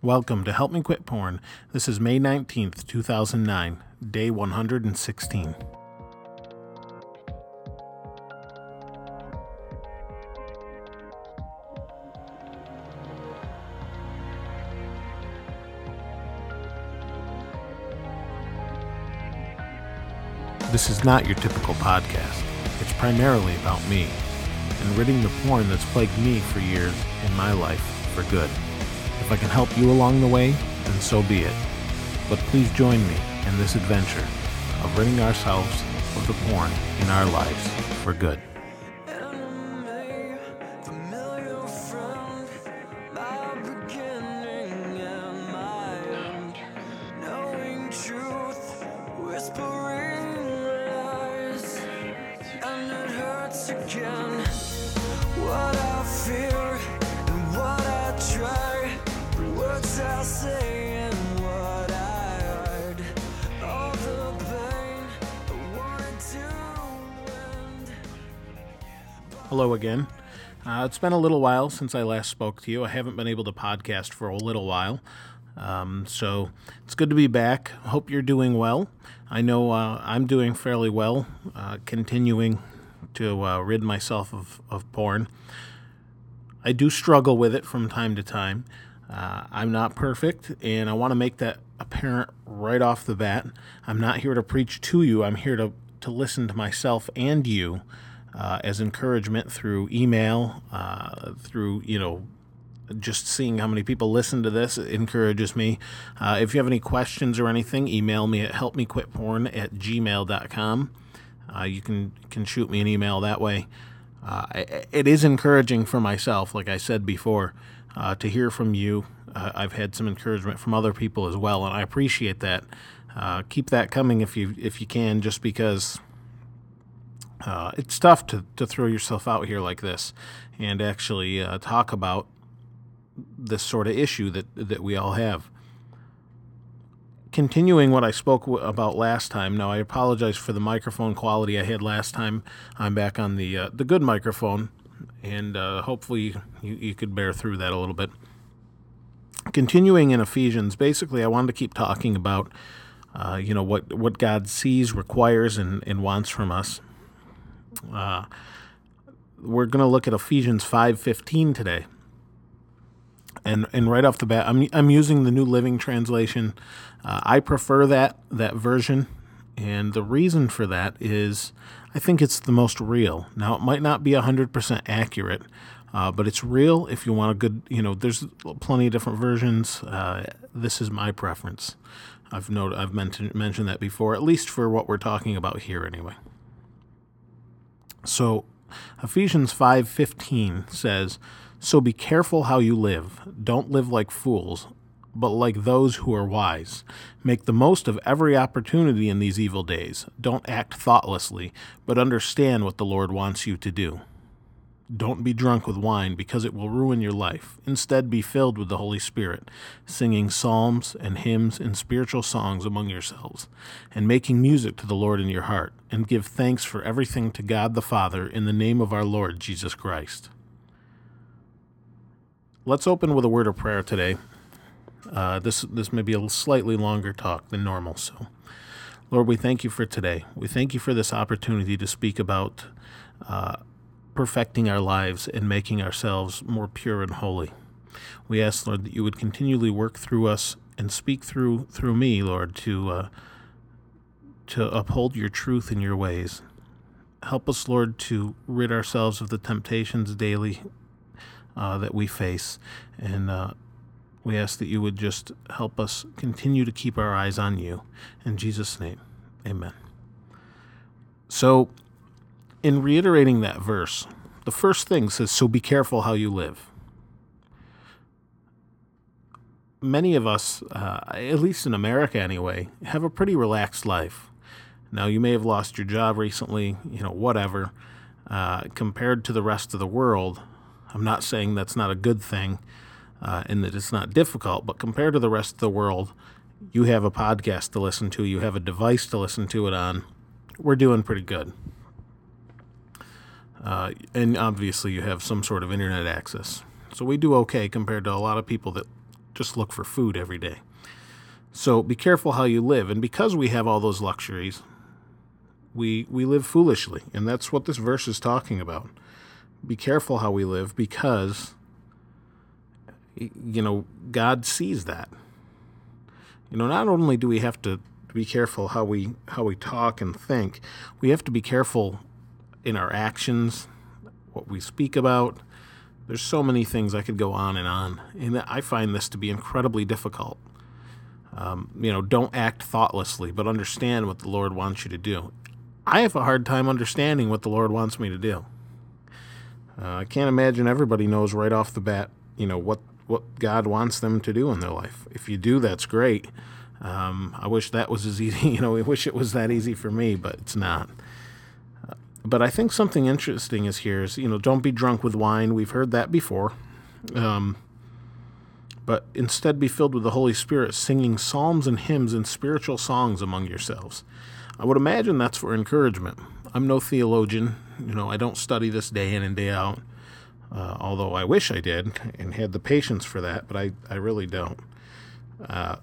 Welcome to Help Me Quit Porn. This is May 19th, 2009, day 116. This is not your typical podcast. It's primarily about me and ridding the porn that's plagued me for years in my life for good. If I can help you along the way, then so be it. But please join me in this adventure of ridding ourselves of the porn in our lives for good. enemy, Hello again. Uh, it's been a little while since I last spoke to you. I haven't been able to podcast for a little while. Um, so it's good to be back. Hope you're doing well. I know uh, I'm doing fairly well, uh, continuing to uh, rid myself of, of porn. I do struggle with it from time to time. Uh, I'm not perfect, and I want to make that apparent right off the bat. I'm not here to preach to you, I'm here to, to listen to myself and you uh, as encouragement through email, uh, through, you know, just seeing how many people listen to this encourages me. Uh, if you have any questions or anything, email me at helpmequitporn at gmail.com. Uh, you can, can shoot me an email that way. Uh, it is encouraging for myself, like I said before, uh, to hear from you. Uh, I've had some encouragement from other people as well, and I appreciate that. Uh, keep that coming if you if you can, just because uh, it's tough to, to throw yourself out here like this and actually uh, talk about this sort of issue that that we all have. Continuing what I spoke w- about last time. Now I apologize for the microphone quality I had last time. I'm back on the uh, the good microphone, and uh, hopefully you, you could bear through that a little bit. Continuing in Ephesians, basically, I wanted to keep talking about uh, you know what what God sees, requires, and, and wants from us. Uh, we're going to look at Ephesians five fifteen today and and right off the bat, I'm I'm using the New Living Translation. Uh, I prefer that that version, and the reason for that is I think it's the most real. Now it might not be hundred percent accurate, uh, but it's real. If you want a good, you know, there's plenty of different versions. Uh, this is my preference. I've noted I've mentioned mentioned that before, at least for what we're talking about here, anyway. So Ephesians 5:15 says, "So be careful how you live. Don't live like fools, but like those who are wise. Make the most of every opportunity in these evil days. Don't act thoughtlessly, but understand what the Lord wants you to do." Don't be drunk with wine because it will ruin your life. Instead, be filled with the Holy Spirit, singing psalms and hymns and spiritual songs among yourselves, and making music to the Lord in your heart, and give thanks for everything to God the Father in the name of our Lord Jesus Christ. Let's open with a word of prayer today. Uh, this this may be a slightly longer talk than normal, so Lord, we thank you for today. We thank you for this opportunity to speak about uh, perfecting our lives and making ourselves more pure and holy. We ask, Lord, that you would continually work through us and speak through through me, Lord, to uh, to uphold your truth in your ways. Help us, Lord, to rid ourselves of the temptations daily uh, that we face, and uh, we ask that you would just help us continue to keep our eyes on you. In Jesus' name, Amen. So, in reiterating that verse, the first thing says, So be careful how you live. Many of us, uh, at least in America anyway, have a pretty relaxed life. Now, you may have lost your job recently, you know, whatever. Uh, compared to the rest of the world, I'm not saying that's not a good thing uh, and that it's not difficult, but compared to the rest of the world, you have a podcast to listen to, you have a device to listen to it on. We're doing pretty good. Uh, and obviously, you have some sort of internet access. So we do okay compared to a lot of people that just look for food every day. So be careful how you live. And because we have all those luxuries, we we live foolishly. And that's what this verse is talking about. Be careful how we live because you know, God sees that. You know, not only do we have to be careful how we how we talk and think, we have to be careful in our actions, what we speak about. There's so many things I could go on and on, and I find this to be incredibly difficult. Um, you know, don't act thoughtlessly, but understand what the Lord wants you to do. I have a hard time understanding what the Lord wants me to do. Uh, I can't imagine everybody knows right off the bat, you know, what what God wants them to do in their life. If you do, that's great. Um, I wish that was as easy. You know, I wish it was that easy for me, but it's not. But I think something interesting is here is you know don't be drunk with wine. We've heard that before. Um, but instead be filled with the Holy Spirit, singing psalms and hymns and spiritual songs among yourselves. I would imagine that's for encouragement. I'm no theologian, you know, I don't study this day in and day out uh, although I wish I did and had the patience for that, but I, I really don't. Uh,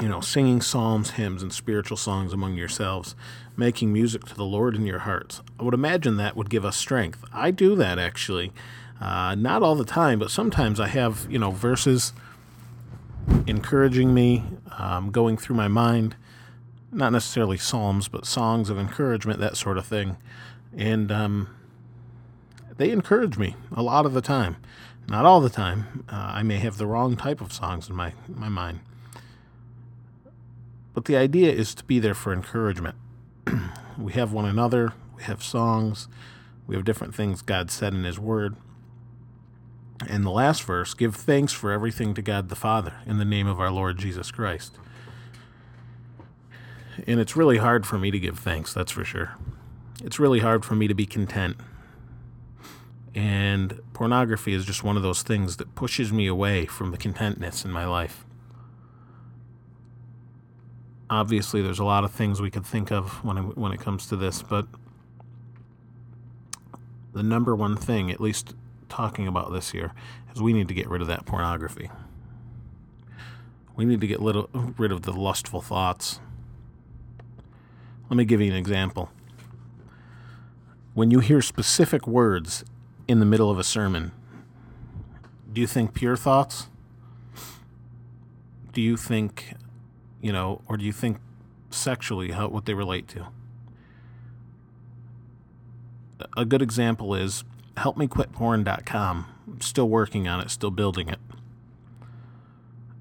you know, singing psalms, hymns, and spiritual songs among yourselves, making music to the Lord in your hearts. I would imagine that would give us strength. I do that actually. Uh, not all the time, but sometimes I have, you know, verses encouraging me, um, going through my mind. Not necessarily psalms, but songs of encouragement, that sort of thing. And, um, they encourage me a lot of the time. Not all the time. Uh, I may have the wrong type of songs in my, my mind. But the idea is to be there for encouragement. we have one another, we have songs, we have different things God said in His Word. And the last verse give thanks for everything to God the Father in the name of our Lord Jesus Christ. And it's really hard for me to give thanks, that's for sure. It's really hard for me to be content and pornography is just one of those things that pushes me away from the contentness in my life. Obviously, there's a lot of things we could think of when it, when it comes to this, but the number one thing, at least talking about this here, is we need to get rid of that pornography. We need to get little, rid of the lustful thoughts. Let me give you an example. When you hear specific words in the middle of a sermon, do you think pure thoughts? Do you think, you know, or do you think sexually how what they relate to? A good example is helpmequitporn.com. I'm still working on it, still building it.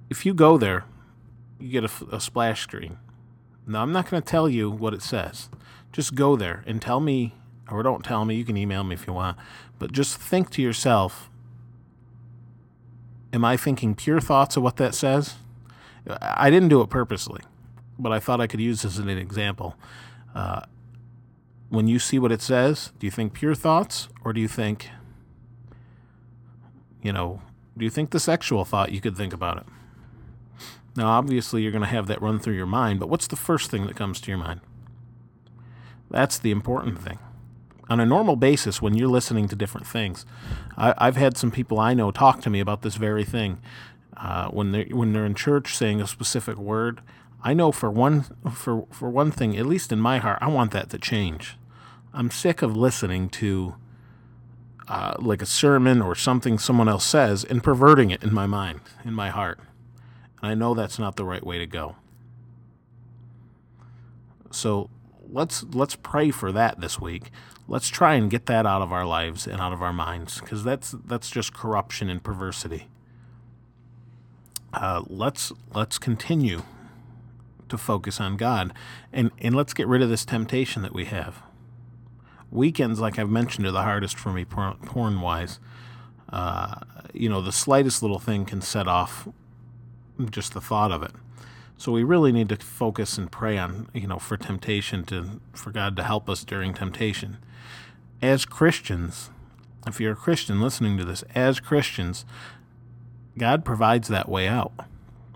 If you go there, you get a, a splash screen. Now, I'm not going to tell you what it says. Just go there and tell me or don't tell me. You can email me if you want. But just think to yourself Am I thinking pure thoughts of what that says? I didn't do it purposely, but I thought I could use this as an example. Uh, when you see what it says, do you think pure thoughts or do you think, you know, do you think the sexual thought you could think about it? Now, obviously, you're going to have that run through your mind, but what's the first thing that comes to your mind? That's the important thing on a normal basis when you're listening to different things. I, have had some people I know talk to me about this very thing. Uh, when they when they're in church saying a specific word, I know for one for for one thing, at least in my heart, I want that to change. I'm sick of listening to uh, like a sermon or something someone else says and perverting it in my mind, in my heart. And I know that's not the right way to go. So let's let's pray for that this week let's try and get that out of our lives and out of our minds because that's that's just corruption and perversity. Uh, let's let's continue to focus on God and and let's get rid of this temptation that we have. Weekends, like I've mentioned, are the hardest for me porn wise. Uh, you know, the slightest little thing can set off just the thought of it. So we really need to focus and pray on, you know, for temptation to for God to help us during temptation as Christians, if you're a Christian listening to this, as Christians, God provides that way out.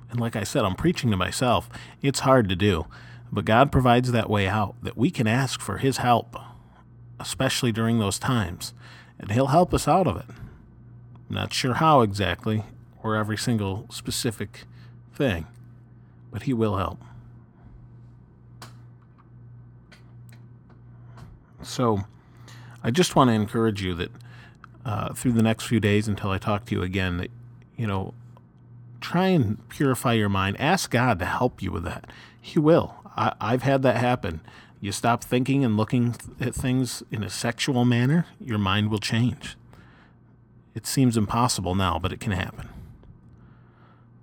And like I said, I'm preaching to myself. It's hard to do, but God provides that way out that we can ask for His help, especially during those times, and He'll help us out of it. I'm not sure how exactly or every single specific thing, but He will help. So, I just want to encourage you that uh, through the next few days until I talk to you again, that, you know, try and purify your mind. Ask God to help you with that. He will. I, I've had that happen. You stop thinking and looking at things in a sexual manner, your mind will change. It seems impossible now, but it can happen.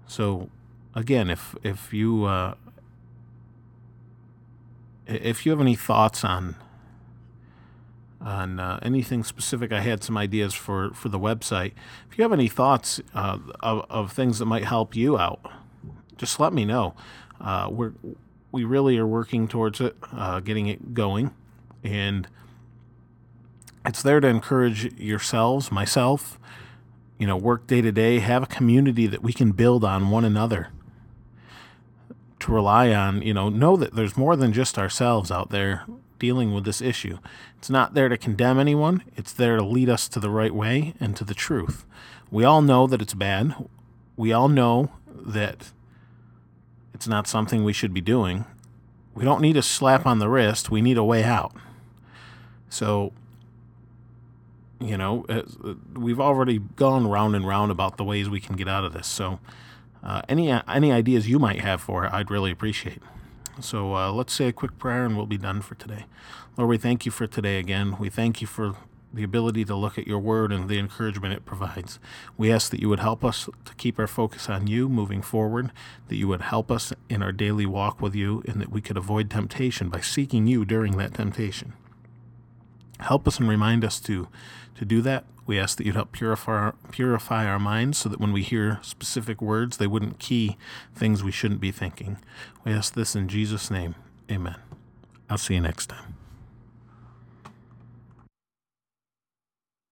So, again, if if you uh, if you have any thoughts on on uh, anything specific, I had some ideas for for the website. If you have any thoughts uh, of of things that might help you out, just let me know. Uh, we're we really are working towards it, uh, getting it going, and it's there to encourage yourselves, myself, you know, work day to day, have a community that we can build on one another. To rely on, you know, know that there's more than just ourselves out there dealing with this issue. It's not there to condemn anyone, it's there to lead us to the right way and to the truth. We all know that it's bad. We all know that it's not something we should be doing. We don't need a slap on the wrist, we need a way out. So, you know, uh, we've already gone round and round about the ways we can get out of this. So, uh, any any ideas you might have for it, I'd really appreciate. So uh, let's say a quick prayer and we'll be done for today. Lord, we thank you for today again. We thank you for the ability to look at your word and the encouragement it provides. We ask that you would help us to keep our focus on you moving forward, that you would help us in our daily walk with you, and that we could avoid temptation by seeking you during that temptation. Help us and remind us to, to do that. We ask that you'd help purify purify our minds so that when we hear specific words, they wouldn't key things we shouldn't be thinking. We ask this in Jesus' name. Amen. I'll see you next time.